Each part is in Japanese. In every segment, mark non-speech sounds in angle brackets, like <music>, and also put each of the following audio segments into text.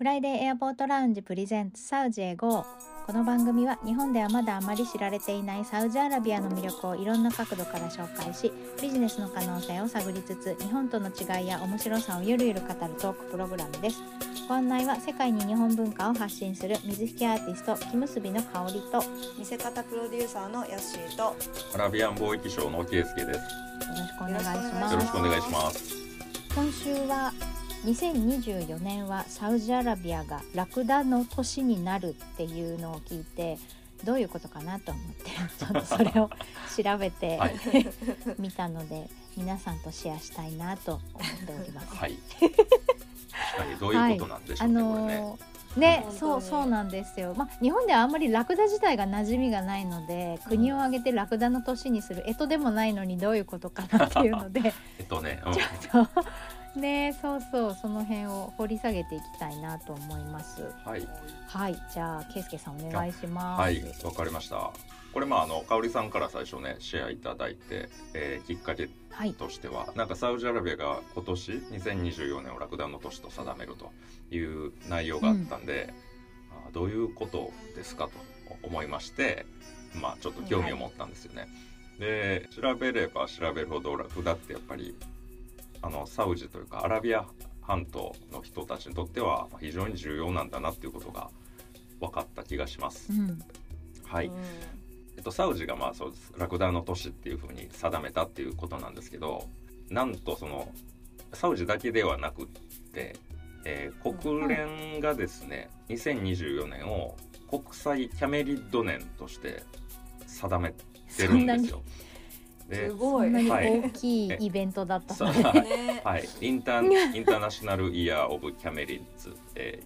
フライデーエアポートラウンジプレゼンツサウジへ GO この番組は日本ではまだあまり知られていないサウジアラビアの魅力をいろんな角度から紹介しビジネスの可能性を探りつつ日本との違いや面白さをゆるゆる語るトークプログラムですご案内は世界に日本文化を発信する水引アーティスト木結びの香りとよ見せ方プロデューサーのヤッシーとアラビアン貿易商のケイスケです。ろしくお願いしますよろしくお願いします。今週は2024年はサウジアラビアがラクダの年になるっていうのを聞いてどういうことかなと思ってちょっとそれを調べてはい <laughs> みたので皆さんとシェアしたいなと思っております。はい。<laughs> 確かにどういうことなんでしょあうね、これね。のーねそうそうなんですよ、まあ、日本ではあんまりラクダ自体が馴染みがないので国を挙げてラクダの年にする干支でもないのにどういうことかなっていうのでえっとね、うんちょっとねそうそうその辺を掘り下げていきたいなと思います。はい、はいじゃあ圭介さんお願いします。はい、わかりました。これまああの香織さんから最初ねシェアいただいて、えーきっかけはいとしてはなんかサウジアラビアが今年2024年をラクダの年と定めるという内容があったんで、あーどういうことですかと思いましてまあちょっと興味を持ったんですよね。で調べれば調べるほどラクダってやっぱりあのサウジというかアラビア半島の人たちにとってはまあ非常に重要なんだなっていうことが分かった気がします。うんはい、うんえっと、サウジがまあそうですラクダの都市っていうふうに定めたっていうことなんですけどなんとそのサウジだけではなくって、えー国連がですね、2024年を国際キャメリッド年として定めてるんですよ。ですそごい。大きいイベントだった。そう。ので、ね。はい、インター <laughs> インターナショナルイヤー・オブ・キャメリッズ、え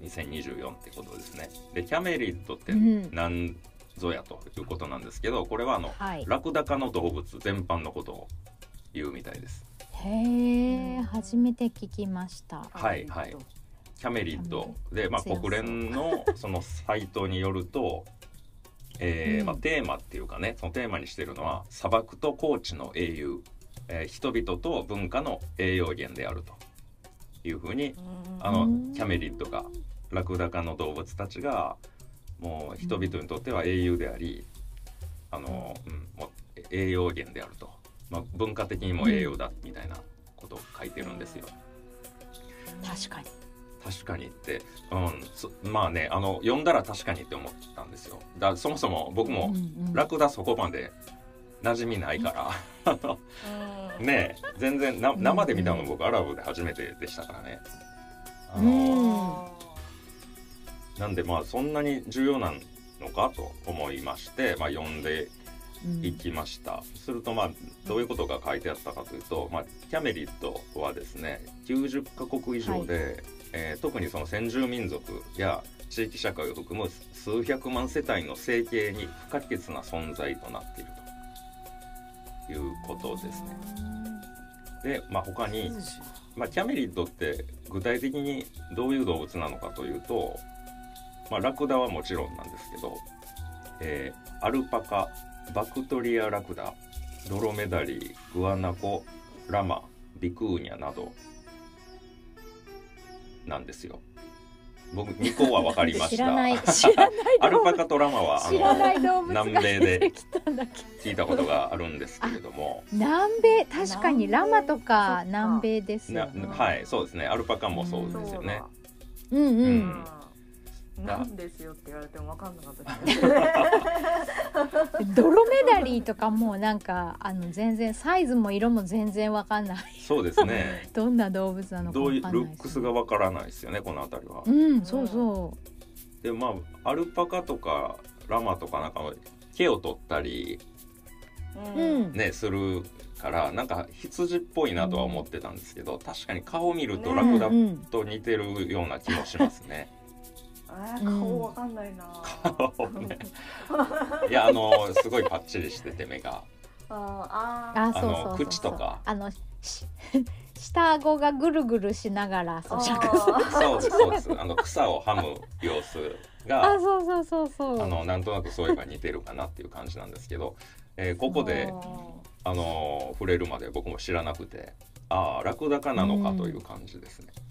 ー、2024ってことですね。でキャメリッドってうん何ぞやということなんですけどこれはあのはい。ラクダ科の動物全般のことを言うみたいです。へえ初めて聞きました。はいはい。キャメリッドで、まあ、国連のそのサイトによると、えーうんまあ、テーマっていうかねそのテーマにしてるのは砂漠と高地の英雄、えー人々と文化の栄養源であるというふうにあのうんキャメリッドがラクダ科の動物たちがもう人々にとっては英雄であり、あの、うん、もう栄養源であると、まあ、文化的にも栄養だみたいなことを書いてるんですよ。確かに。確かにって、うん、そまあねあの読んだら確かにって思ったんですよ。だそもそも僕もラクダそこまで馴染みないから。うん。ねえ全然なうん生で見たの僕アラブで初めてでしたからね。あうのん。なんでまあそんなに重要なのかと思いまして、まあ、読んでうん。いきました、するとまあどういうことが書いてあったかというと、まあ、キャメリットはですね90カ国以上で、えー特にその先住民族や地域社会を含む数百万世帯の生計に不可欠な存在となっているということですね。で、まあ、他に、まあ、キャメリッドって具体的にどういう動物なのかというと、まあ、ラクダはもちろんなんですけど、えーアルパカバクトリアラクダドロメダリーグアナコラマビクーニャなどなんですよ。僕2個は分かりました。<laughs> アルパカとラマは南米で聞いたことがあるんですけれども、南米？確かにラマとか南米ですね。はいそうですねアルパカもそううんですよね。うんううんん。なんですよって言われてもわかんなかったです。ドロメダリーとかもなんかあの全然サイズも色も全然わかんない。そうですね。<laughs> どんな動物なのかどういうわかんないルックスがわからないですよねこの辺りは。うんそうそでまあアルパカとかラマとかなんか毛を取ったりう。うん。ねするからなんか羊っぽいなとは思ってたんですけど、確かに顔見るとラクダと似てるような気もしますね。顔わかんないな。顔ねいやあのすごいパッチリしてて目が。あーああー。そうそうそうそう。口とかあのし <laughs> 下顎がぐるぐるしながら咀嚼する。あそうですそうです。あの草を噛む様子があそうそうそうそう。あのなんとなくそういえば似てるかなっていう感じなんですけど、えーここであの触れるまで僕も知らなくてああラクダ科なのかという感じですね。うん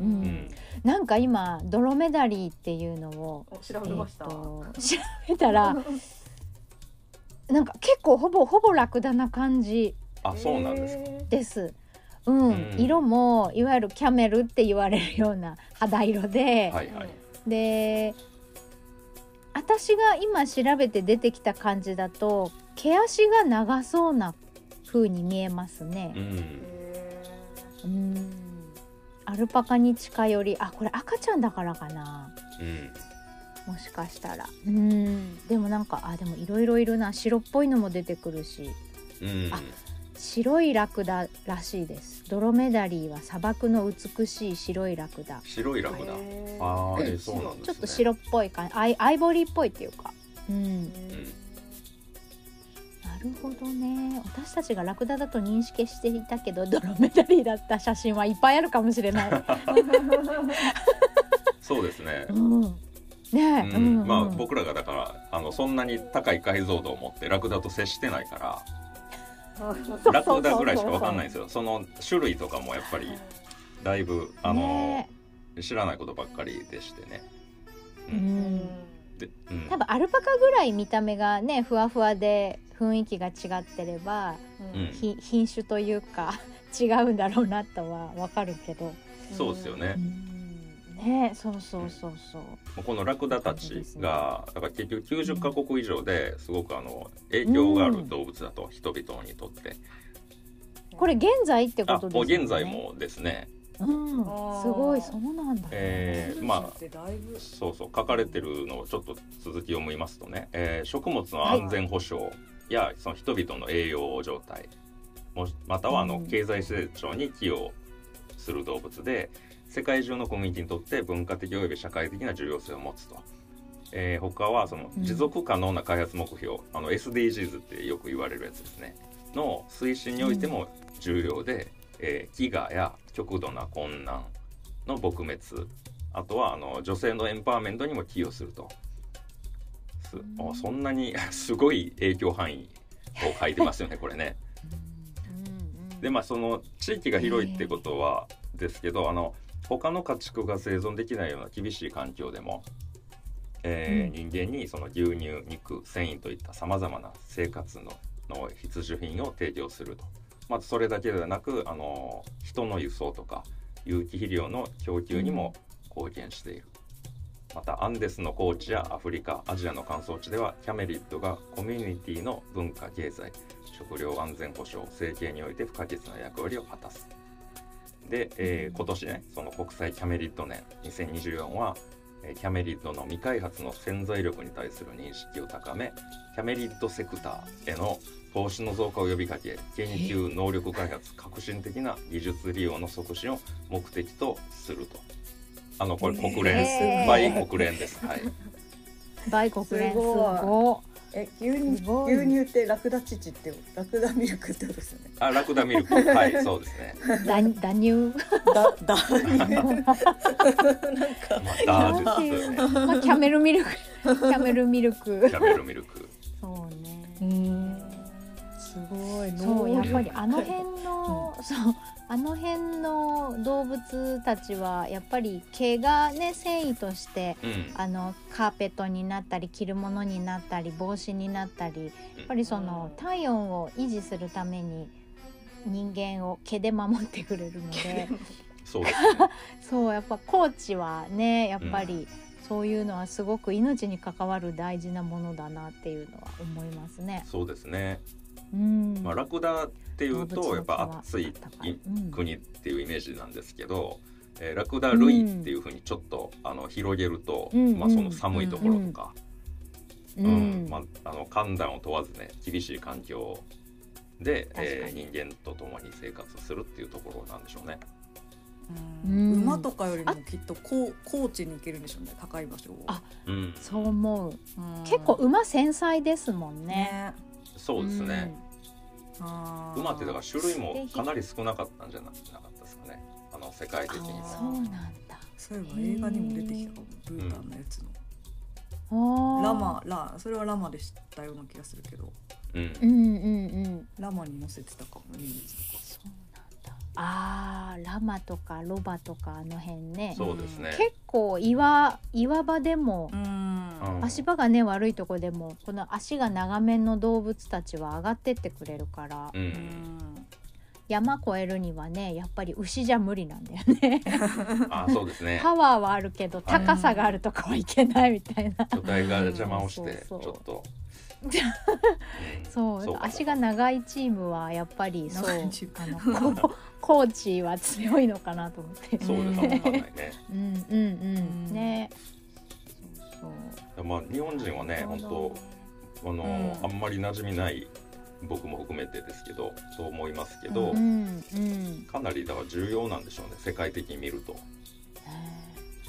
うんなんか今ドロメダリーっていうのを、お調えーべました。と調べたら <laughs> なんか結構ほぼほぼラクダな感じあそうなんです。です。うん、うん色もいわゆるキャメルって言われるような肌色で、はいはいで私が今調べて出てきた感じだと毛足が長そうな風に見えますねう。んへうんアルパカに近寄りあこれ赤ちゃんだからかな。うん。もしかしたら。うん。でもなんかあでもいろいろいるな白っぽいのも出てくるし。うん。あ白いラクダらしいです。ドロメダリーは砂漠の美しい白いラクダ。白いラクダ。ああえそうなんですね。ちょっと白っぽい感じアイアイボリーっぽいっていうか。うん。うん。なるほどね。私たちがラクダだと認識していたけどドロメダリーだった写真はいっぱいあるかもしれない、<laughs> そうですね。うん、ねえ、うん。うんうん。まあ僕らがだからあのそんなに高い解像度を持ってラクダと接してないから <laughs> ラクダぐらいしかわかんないんですよ。その種類とかもやっぱりだいぶあの、ね知らないことばっかりでしてね、えうん。でうん。多分アルパカぐらい見た目がねふわふわで雰囲気が違ってれば、うんひ品種というか <laughs> 違うんだろうなとはわかるけど、そうですよね。うん、ねえそうそうそうそう。このラクダたちがだから結局90カ国以上ですごくあの影響がある動物だと、人々にとって。これ現在ってこあとですよね。もう現在もですね。うん。すごいそうなんだ。ね、えーまあでだいぶ。そうそう書かれてるのをちょっと続きを見ますとね、えー食物の安全保障やその人々の栄養状態。もしまたはあのうん。経済成長に寄与する動物で世界中のコミュニティにとって文化的及び社会的な重要性を持つと、えー他はそのうん。持続可能な開発目標、あの SDGs ってよく言われるやつですね。の推進においても重要で、えー飢餓や極度な困難の撲滅。あとはあの女性のエンパワーメントにも寄与すると。すあそんなに <laughs> すごい影響範囲を書いてますよねこれね。でまあその地域が広いってことはですけどあの他の家畜が生存できないような厳しい環境でも、えー人間にその牛乳肉繊維といったさまざまな生活のの必需品を提供するとまずそれだけではなくあの人の輸送とか有機肥料の供給にも貢献している。またアンデスの高地やアフリカアジアの乾燥地ではキャメリッドがコミュニティの文化経済食料安全保障生計において不可欠な役割を果たす。で、えー今年ねその国際キャメリッド年2024は、えーキャメリッドの未開発の潜在力に対する認識を高めキャメリッドセクターへの投資の増加を呼びかけ研究能力開発革新的な技術利用の促進を目的とするとあのこれ国連、へーバイ国連です。はい。バイ国連。すすごい。ごえ牛乳牛乳ってラクダ乳ってラクダミルクってことですよね。あラクダミルク。はいそうですね。いだ脱乳だだ。まあダーですよね。まあキャメルミルク。キャメルミルク。キャメルミルク。そうね。うんすごいそうやっぱりあの辺の、<laughs> そうあの辺の動物たちはやっぱり毛がね繊維としてうん。あのカーペットになったり着るものになったり帽子になったりやっぱりその体温を維持するために人間を毛で守ってくれるので。そうですね。<laughs> そうやっぱ高知はねやっぱりそういうのはすごく命に関わる大事なものだなっていうのは思いますね。そうですね。うんまあラクダっていうとやっぱ暑い国っていうイメージなんですけど、えーラクダ類っていうふうにちょっと、あの広げると、うんまあ、その寒いところとか、ううん。ん。まあ、あの寒暖を問わずね厳しい環境で、えーに。人間と共に生活するっていうところなんでしょうね。うん。うん。馬とかよりもきっと高高地に行けるんでしょうね高い場所を。あうん、そう思う。うん。結構馬繊細ですもんね。ね。そうですね、あー馬ってだから種類もかなり少なかったんじゃななかったですかねあの世界的にそうなんだ。そういえば映画にも出てきたかもブータンのやつの。おーラマラそれはラマで知ったような気がするけどうんうんうんうん。ラマに乗せてたかもね。そうなんだ。あーラマとかロバとかあの辺ね。そうですね。結構岩岩場でも足場がね悪いとこでもこの足が長めの動物たちは上がってってくれるから、ううん。ん山越えるにはねやっぱり牛じゃ無理なんだよね。<laughs> あそうですね。パワーはあるけど高さがあるとかはいけないみたいな、巨体が邪魔をしてちょっと。うん <laughs> そうそうか。足が長いチームはやっぱりそうあのココーチは強いのかなと思って。そうですかもわかんないね。<laughs> うんうんうん。ね。そうそう。まあ日本人はね本当あの、うん。あんまり馴染みない僕も含めてですけどと思いますけど、ううんうん。かなりだから重要なんでしょうね世界的に見ると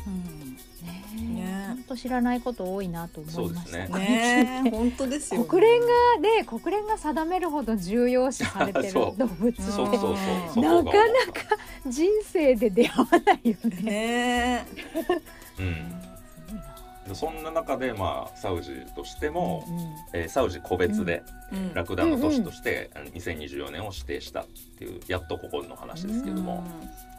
うん。ね。ね本当知らないこと多いなと思いました。ね。<laughs> え本当ですよね。国連がで国連が定めるほど重要視されてる動物ってなかな人生で出会わないよね。ねうん。でそんな中でまあサウジとしても、うん。えーサウジ個別でえうん。ラクダの都市としてあの2024年を指定したっていうやっとここの話ですけども、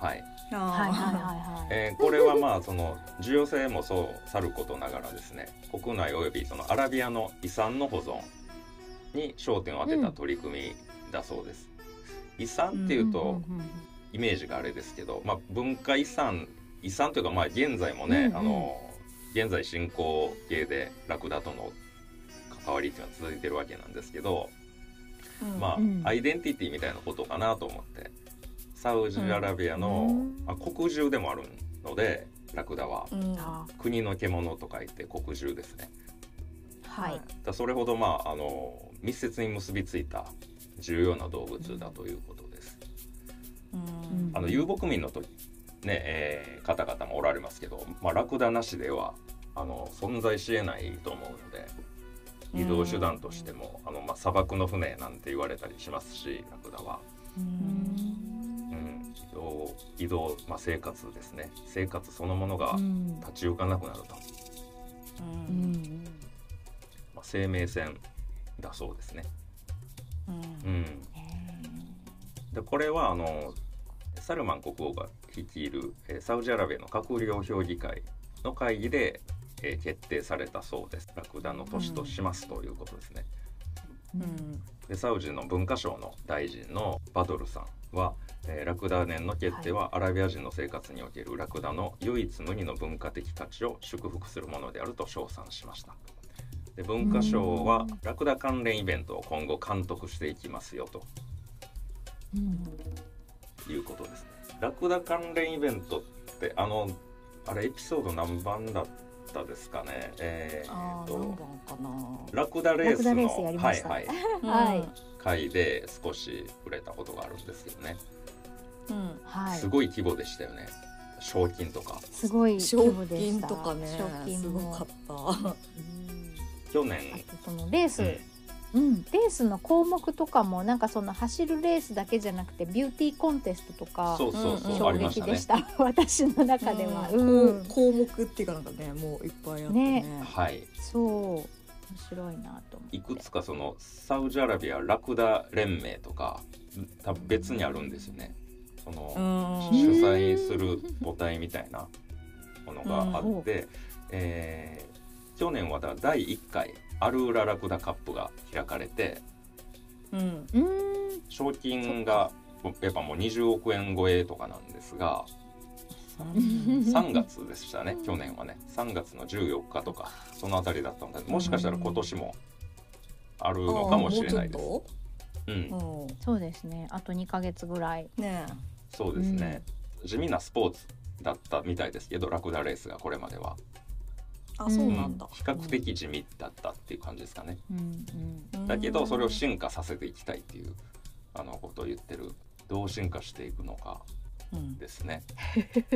はい。あー。はいはいはいはい。えーこれはまあその重要性もそうさることながらですね国内およびそのアラビアの遺産の保存に焦点を当てた取り組みだそうです。遺産っていうとイメージがあれですけど、まあ、文化遺産遺産というかまあ現在もね、うんうん。あの現在進行形でラクダとの関わりっていうのは続いてるわけなんですけど、うん。まあ、うん。アイデンティティみたいなことかなと思ってサウジアラビアの、うん。まあ、国獣でもあるのでラクダは。うん。あ国の獣と書いて国獣ですね。はい。だそれほどまああの密接に結びついた重要な動物だということです、うん。あの遊牧民の時ね、えー方々もおられますけど、まあ、ラクダなしではあの存在しえないと思うので移動手段としても、あのまあ、砂漠の船なんて言われたりしますしラクダは、ううん。うん、移動移動、まあ、生活ですね。生活そのものがうん。立ち行かなくなると、うん。うんまあ、生命線だそうですね。うん。でこれはあのサルマン国王が率いるえーサウジアラビアの閣僚評議会の会議で、えー決定されたそうです。ラクダの都市としますということですね、ーうん。でサウジの文化省の大臣のバドルさんは、えーラクダ年の決定はアラビア人の生活におけるラクダの唯一無二の文化的価値を祝福するものであると称賛しました。で文化省はうん。ラクダ関連イベントを今後監督していきますよとうん。いうことですね。ラクダ関連イベントってあのあれエピソード何番だったですかね？えー、とあー何番かな？ラクダレースのはいはい。はい。回で少し触れたことがあるんですけどね。うんはい。すごい規模でしたよね。賞金とか。すごい賞規模でし金たとかね賞金も。すごかった。うん。去年。あとそのレース、ううん。ん、レースの項目とかもなんかその走るレースだけじゃなくてビューティーコンテストとかそうそうそう、うん衝撃でし。た、<laughs> 私の中では、ううん。項目っていうかなんかねもういっぱいあってね。はい。そう。面白いなと思って。いくつかそのサウジアラビアラクダ連盟とか多分別にあるんですよね。その、うん。主催する母体みたいなものがあうん。って、えー去年はだ第1回アルーララクダカップが開かれてうん。賞金がやっぱもう20億円超えとかなんですが3月でしたね去年はね。3月の14日とかそのあたりだったのでもしかしたら今年もあるのかもしれないです。あうん。そうですね。あと2ヶ月ぐらい。とねそうですね、地味なスポーツだったみたいですけどラクダレースがこれまではあそうなんだ。比較的地味だったっていう感じですかね。だけどそれを進化させていきたいっていうあのことを言ってる。どう進化していくのかうん。ですね。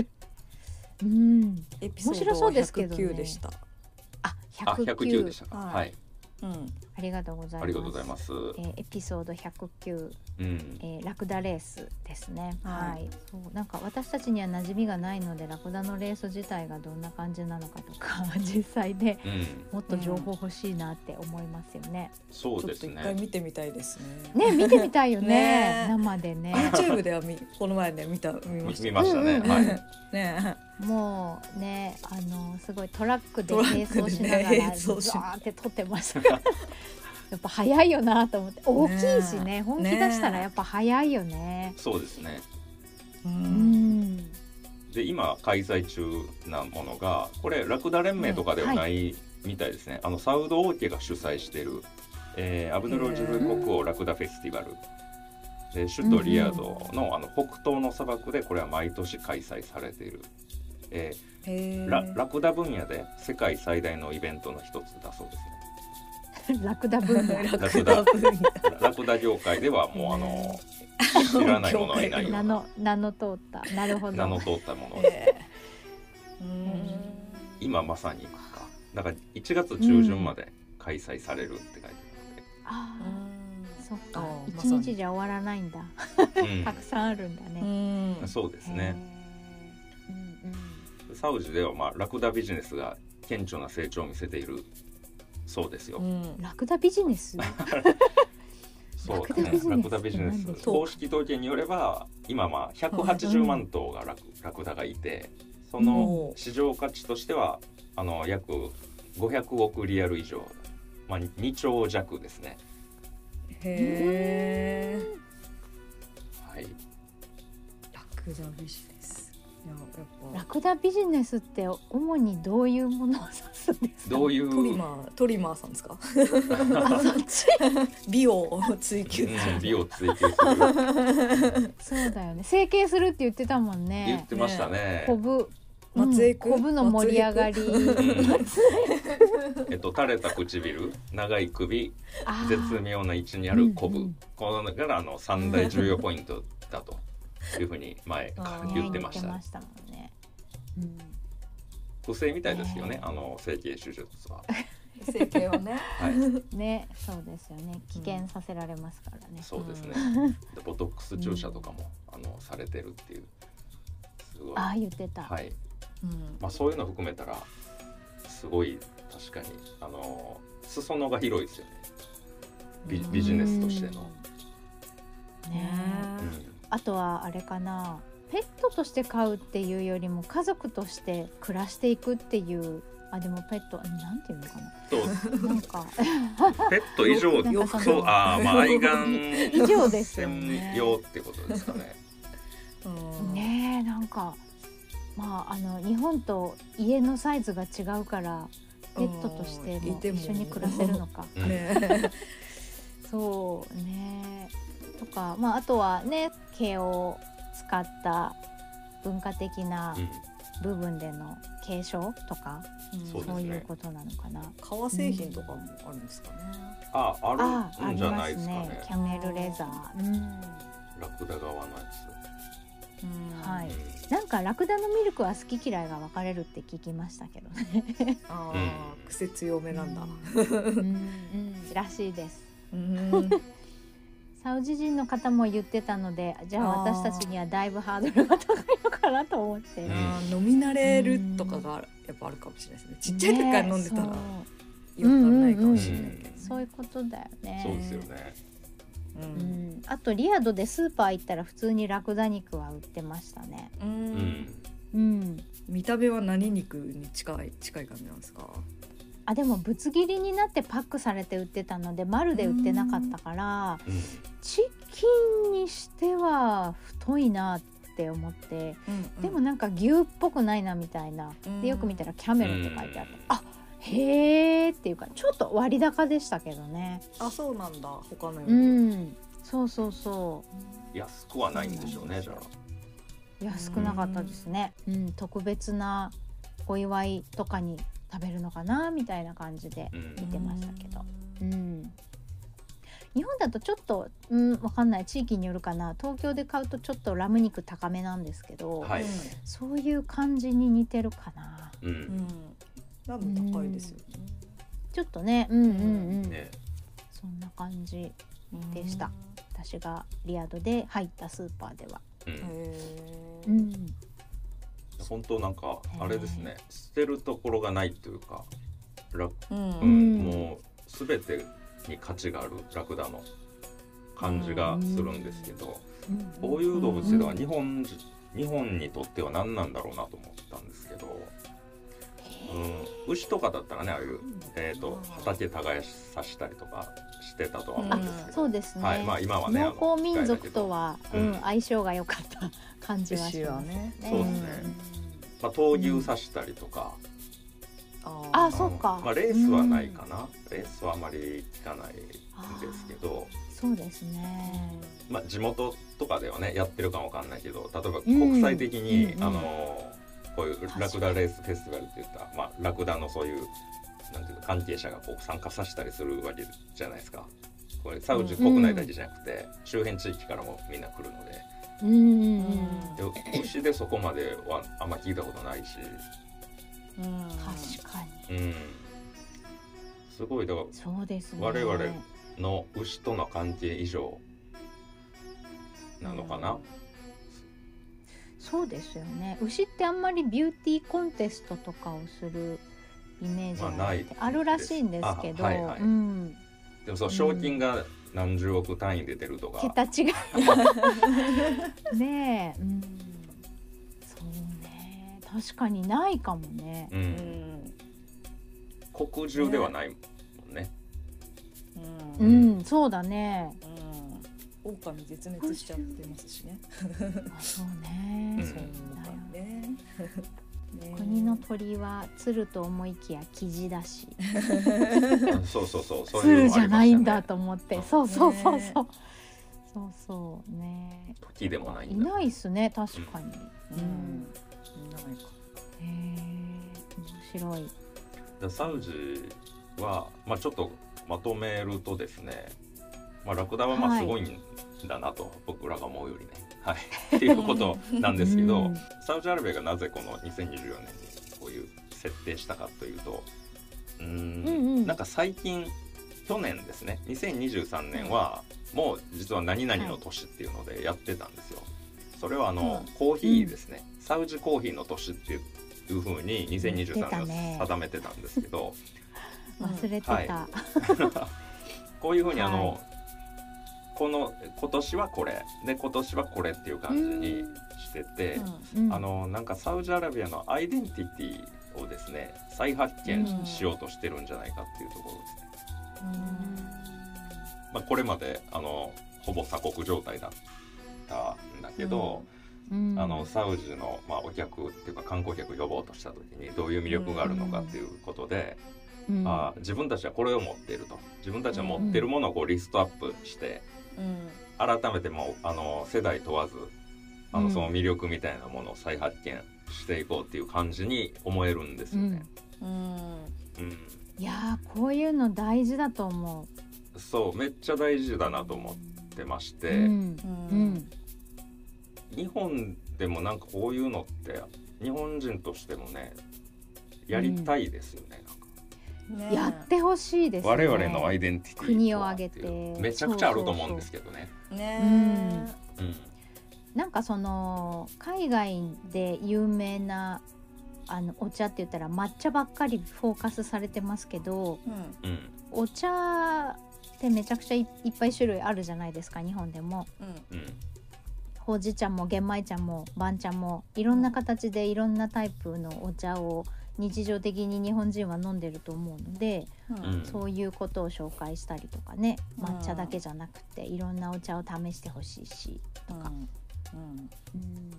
<laughs> うん。エピソード面白そうですけどね。109でしたああ109 109でしたか。はい。はい。うん。ありがとうございますありがとうございます。えーエピソード109、うん。えーラクダレースですね。は、はいいそうなんか私たちには馴染みがないのでラクダのレース自体がどんな感じなのかとか <laughs> 実際でうん。もっと情報欲しいなって思いますよね。そうですちょっと一回ね。見てみたいですね。ね見てみたいよね <laughs> ね生でね。YouTube ではみこの前ね見た見ま見した。見ましたね。うんうんはい。<laughs> ねもうねあのすごいトラックで並走しながら並ザ走しーって撮ってました。やっぱ早いよなと思って大きいしねね本気出したらやっぱ早いよね。そうですね。ううんん。で今開催中なものがこれラクダ連盟とかではないみたいですね。あのサウド王家が主催している、えーアブドゥルジル国王ラクダフェスティバル。で首都リヤドのあの北東の砂漠でこれは毎年開催されている、えへーーララクダ分野で世界最大のイベントの一つだそうですね。<laughs> ラクダ分野。ラクダ。ラクダ業界ではもうあの <laughs> 知らない者はいない名の名の通った。なるほど。名の通ったもの。へーうん。今まさにかだから1月中旬まで開催されるって書いてああそっか。一日じゃ終わらないんだ。たくさんあるんだうね、ん。そうですへねー。うんうん。サウジではまあラクダビジネスが顕著な成長を見せているそうですよ、うん。ラクダビジネス。<laughs> そうだね。ラクダビジネス。公式統計によれば今まあ180万頭がラクラクダがいてその市場価値としてはあの約500億リアル以上、まあ、2兆弱ですね。へえはい。ラクダビジネスラクダビジネスって主にどういうものを指すんですか？どういう？ぱトリマートリマーさんですか？<laughs> あそっち？美を追求。するうん <laughs> 美を追求する。そうだよね。整形するって言ってたもん言ねってましたね。コブ松江区コブの盛り上がり。うん。<laughs> えっと垂れた唇長い首絶妙な位置にあるコブ、うんうん。この中からあの三大重要ポイントだというふうに前 <laughs> 言ってましたしたもんね、うん。みたいですよねねあの整形手術は、<laughs> 整形はね。はい、<laughs> ねそうですよね。危険させられますからね、そうですね。でボトックス注射とかも、あのされてるっていう。すごい。ああ言ってた、はい。うん。まあそういうの含めたらすごい確かにあの裾野が広いですよね。ビビジネスとしての、うんね。えうんあとはあれかな。ペットとして飼うっていうよりも家族として暮らしていくっていう。あでもペットなんていうのかそう。ななんか。ペット以上そうあーまあ愛玩以上ですよね専用ってことですかね。うん。ねえなんか。まああの日本と家のサイズが違うからペットとしても一緒に暮らせるのか。うん。ねそうねとかまああとはね毛を使った文化的なうん。部分での継承とか、そうですね。そういうことなのかな。革製品とかもあるんですかね。あああるんじゃありまないですかね。すね。キャメルレザー。うん。ラクダ側のやうん。はい。つ、なんかラクダのミルクは好き嫌いが分かれるって聞きましたけどね。あうん。あ癖強めなんだ。うん。<laughs> うん。らしいです。うんサウジ人の方も言ってたので、じゃあ私たちにはだいぶハードルが高いのかなと思って。うん。飲み慣れるとかがやっぱあるかもしれないですね。ちっちゃい時から飲んでたらね違和感ないかもしれないけど。そうそういうことだよね。そうですよね。ううん。ん、あとリアドでスーパー行ったら普通にラクダ肉は売ってましたね。ううんん。うん。見た目は何肉に近い近い感じなんですか？あでもぶつ切りになってパックされて売ってたので丸で売ってなかったからうんチキンにしては太いなって思ってでもなんか牛っぽくないなみたいな。でよく見たらキャメルって書いてあってうん。あへーっていうかちょっと割高でしたけどね。あそうなんだ。他のようりん。そうそうそ安くはないんでしょうねじゃあ。う安くなかったですね。うん。特別なお祝いとかに食べるのかなみたいな感じでうん。見てましたけど。うん、日本だとちょっと、うん、わかんない。地域によるかな。東京で買うとちょっとラム肉高めなんですけど、はい。そういう感じに似てるかな。ううん。んラム高いですよね。ちょっとねうんうんうん、ね。そんな感じでした。私がリヤドで入ったスーパーでは。うん。うん本当なんかあれですね捨てるところがないというかラうん。ううん。ん、もう全てに価値があるラクダの感じがするんですけど、こういう動物では日本人日本にとっては何なんだろうなと思ったんですけど、うん、牛とかだったらねああいう、えー、と畑耕さしたりとかしてたとは思うんですけど、そうですね、はい。まあ今はねあの農耕民族とは、うん。うん相性が良かった感じはし牛ますはね。そうですね。まあ、闘牛さしたりとか、ああそうかまあ、レースはないかな、レースはあまり聞かないんですけど。そうですね。まあ、地元とかではねやってるかもわかんないけど例えばうん。国際的に、うんうん。あのこういうラクダレースフェスティバルっていった、まあ、ラクダのそういうなんていうの関係者がこう参加させたりするわけじゃないですか。これサウジ国内だけじゃなくて、周辺地域からもみんな来るので。うん。うん。うんで牛でそこまではあんま聞いたことないし、うん。確かにうん、すごいだからそうですね。我々の牛との関係以上なのかな、そうですよね。牛ってあんまりビューティーコンテストとかをするイメージがまあるらしいんですけど、あはいはい。うん、でもそう賞金が何十億単位で出るとか、桁違い。<laughs> ねえ、うん、そうね。確かにないかもね。う、うん。ん国中ではないもんね。ううん。ん、そうだね。うん狼絶滅しちゃってますしね。あそうね、うん。そうだよね。国の鳥は鶴と思いきやキジだし。<laughs> そうそうそうそういうね。鶴じゃないんだと思って。そうそうそうそう、ね。そうそうね。時でもないいんだ。ないっすね確かに、ううん。んないか。へえ面白い。でサウジは、まあ、ちょっとまとめるとですね、まあ、ラクダはまはい。あすごいんだなと、僕らが思うよりね。はい、<laughs> っていうことなんですけど、うんサウジアラビアがなぜこの2024年にこういう設定したかというとうーんうんうん。なんか最近去年ですね。2023年はもう実は何々の年っていうのでやってたんですよ。それはあの、うん。コーヒーですね、サウジコーヒーの年っていうふうに言って2023たね。年は定めてたんですけど、忘れてた、はい。<laughs> こういうふうにあの、はいこの今年はこれ。で今年はこれっていう感じにしてて、うん。あのなんかサウジアラビアのアイデンティティをですね再発見うん。しようとしてるんじゃないかっていうところですね。うん。まあ、これまであのほぼ鎖国状態だったんだけど、うん。あのサウジの、まあ、お客っていうか観光客呼ぼうとした時にどういう魅力があるのかっていうことで、うん。あ自分たちはこれを持っていると。自分たちは持っているものをこうリストアップして、うん改めてもうあの世代問わずあうん。のその魅力みたいなものを再発見していこうっていう感じに思えるんですよね。うん。うん。いやーこういうの大事だと思そうめっちゃ大事だなと思ってましう、て、うん。ううんん。日本でもなんかこういうのって日本人としてもねやりたいですよねやってほしいですね。我々のアイデンティティ国を挙げて。いうめちゃくちゃあると思うんですけどね。ね。うん。なんかその海外で有名なあのお茶って言ったら抹茶ばっかりフォーカスされてますけどうん。うん。お茶ってめちゃくちゃいいっぱい種類あるじゃないですか日本でも。うん。うん。ほうじ茶も玄米茶も番茶もいろんな形でいろんなタイプのお茶を日常的に日本人は飲んでると思うので、うん。そういうことを紹介したりとかねうん。抹茶だけじゃなくていろんなお茶を試してほしいしとか、うん。うん。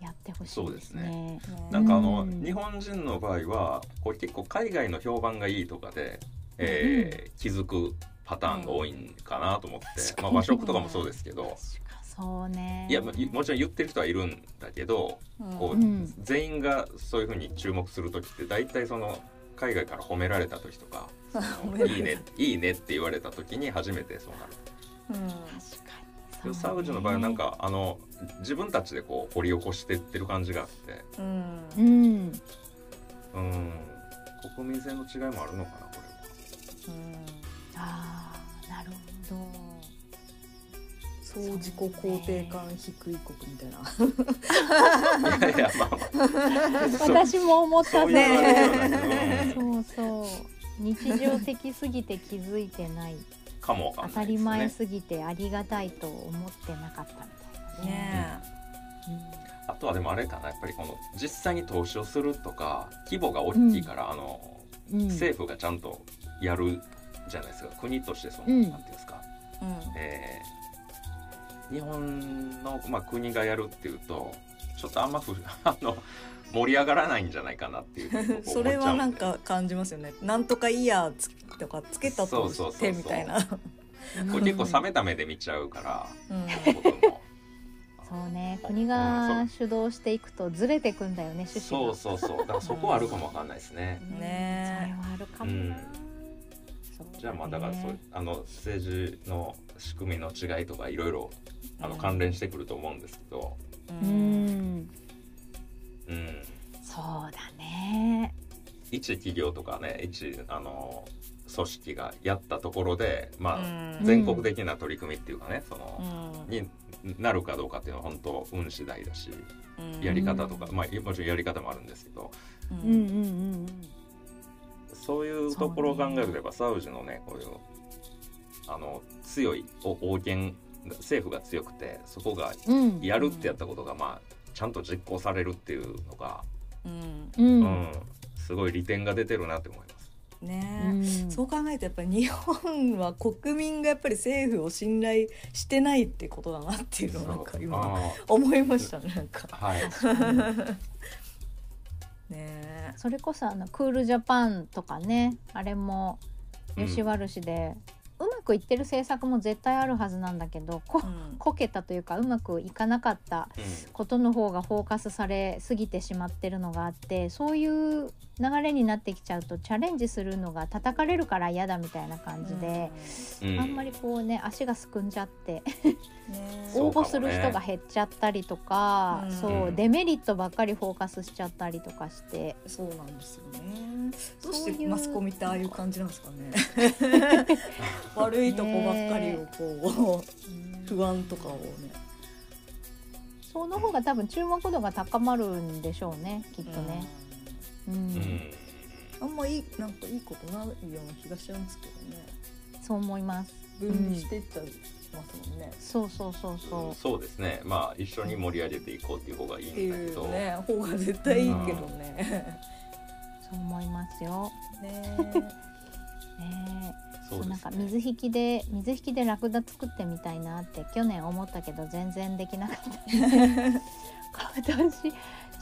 やってほしそいうでですね。すね。なんかあの、うん日本人の場合はこれ結構海外の評判がいいとかで、えー気づくパターンが多いんかなと思って、まあ、和食とかもそうですけどそうね。いやももちろん言ってる人はいるんだけどこう、うん。全員がそういうふうに注目する時って大体その海外から褒められた時とかいいねいいねって言われた時に初めてそうなる。うん確かに。でサウジの場合はなんかあの自分たちでこう掘り起こしていってる感じがあって。うん。うん。うん。国民性の違いもあるのかなこあ総自己肯定感低い国みたいな。いやいやまあ <laughs> 私も思ったね。うんそうそう。日常的すぎて気づいてない。かも。わか当たり前ねすぎてありがたいと思ってなかったみたいなねあとはでもあれかな。やっぱりこの実際に投資をするとか規模が大きいから、あのうん。政府がちゃんとやるじゃないですか。国としてその、うん。なんていうんですか、えー日本の、まあ、国がやるっていうとちょっとあんまふ <laughs> あの盛り上がらないんじゃないかなっていう <laughs> それはなんでか感じますよね。なんとかイヤーつとかつけたとそうそうそうそう。してみたいな。<laughs> これ結構冷めた目で見ちゃうから、うん。そうね。国が主導していくとずれてくんだよね趣旨そうがそうそう。だからそこはあるかもわかんないですね。うんねそれはあるかもうだねじゃあまあだからそうあの政治の仕組みの違いとかいろいろあのうん関連してくると思うんですけど、ううん。んうん、そうだね。一企業とかね一あの組織がやったところでまあ、うん。全国的な取り組みっていうかねそのう、ん。になるかどうかっていうのは本当運次第だしうん。やり方とか、まあもちろんやり方もあるんですけど。ううんうんうんうんそういうところを考えるとやっぱサウジのねこういうあの強いお王権が政府が強くてそこがうん。やるってやったことがまあちゃんと実行されるっていうのが、うん。ううん。んすごい利点が出てるなって思います。ねうん。そう考えるとやっぱり日本は国民がやっぱり政府を信頼してないってことだなっていうのをなんか今あ思いましたねなんか。ーはい、<laughs> ね。それこそあのクールジャパンとかねあれもうん。吉原市で、うまくいってる政策も絶対あるはずなんだけどこうん。こけたというかうまくいかなかったうん。ことの方がフォーカスされすぎてしまってるのがあってそういう流れになってきちゃうとチャレンジするのが叩かれるから嫌だみたいな感じで、うん。あんまりこうね足がすくんじゃって応募する人が減っちゃったりとかうん。そうデメリットばっかりフォーカスしちゃったりとかして。そうなんですよね。どうしてマスコミってああいう感じなんですかね。<laughs> 悪いとこばっかりをこう不安とかをね。その方が多分注目度が高まるんでしょうねきっとね。うん。うん。あんまいいなんかいいことないような気がしちゃうんですけどね。そう思います。分離していっちゃいますもんね、そうそうそうそう。そうですね。まあ一緒に盛り上げていこうっていう方がいいっんだけど、うね方が絶対いいけどね、そう思いますよ。ね。ね。そうですなんかね水引きで水引きでラクダ作ってみたいなって去年思ったけど全然できなかった。<laughs> 今年チ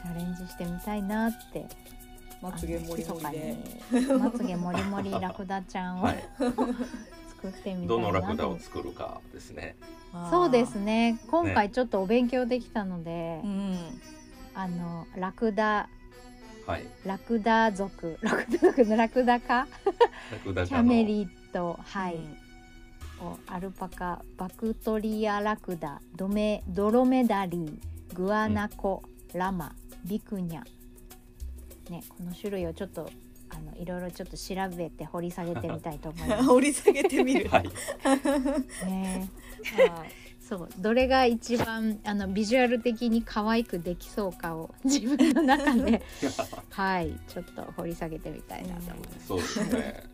ャレンジしてみたいなってまつげもりもりで。まつげもりもりラクダちゃんを、はい。作ってみたいなどのラクダとを作るかですね。そうですね。今回ちょっとお勉強できたので、うん。あのラクダはい。ラクダ族。ラクダ族のラクダかラクダキャメリット。はい、うん。おアルパカバクトリアラクダドメドロメダリーグアナコ、ラマビクニャねこの種類をちょっとあのいろいろちょっと調べて掘り下げてみたいと思いま <laughs> 掘り下げてみる、はいす <laughs> ね。そうどれが一番あのビジュアル的に可愛くできそうかを <laughs> 自分の中ではいちょっと掘り下げてみたいなと思います。そうですね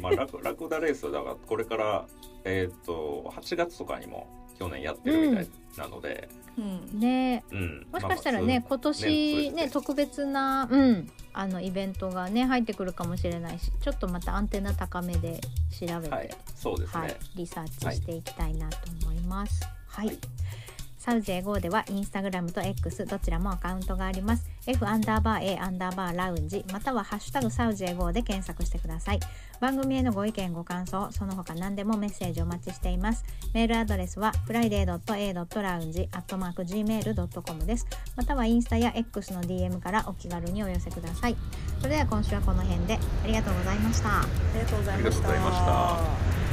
まあラクラクダレースはだからこれからえっ、と8月とかにも去年やってるみたいなので、うん。ね。うん。もしかしたらね、今年ね特別な、うん、あのイベントがね入ってくるかもしれないしちょっとまたアンテナ高めで調べて、ははい。いそうですね、リサーチしていきたいなと思います。はい、はい。サウジエゴではインスタグラムと X どちらもアカウントがあります。F アンダーバー A アンダーバーラウンジまたはハッシュタグサウジエゴで検索してください番組へのご意見ご感想その他何でもメッセージお待ちしています。メールアドレスは friday.a.lounge.gmail.com です。またはインスタや X の DM からお気軽にお寄せください。それでは今週はこの辺で。ありがとうございました。ありがとうございました。ありがとうございました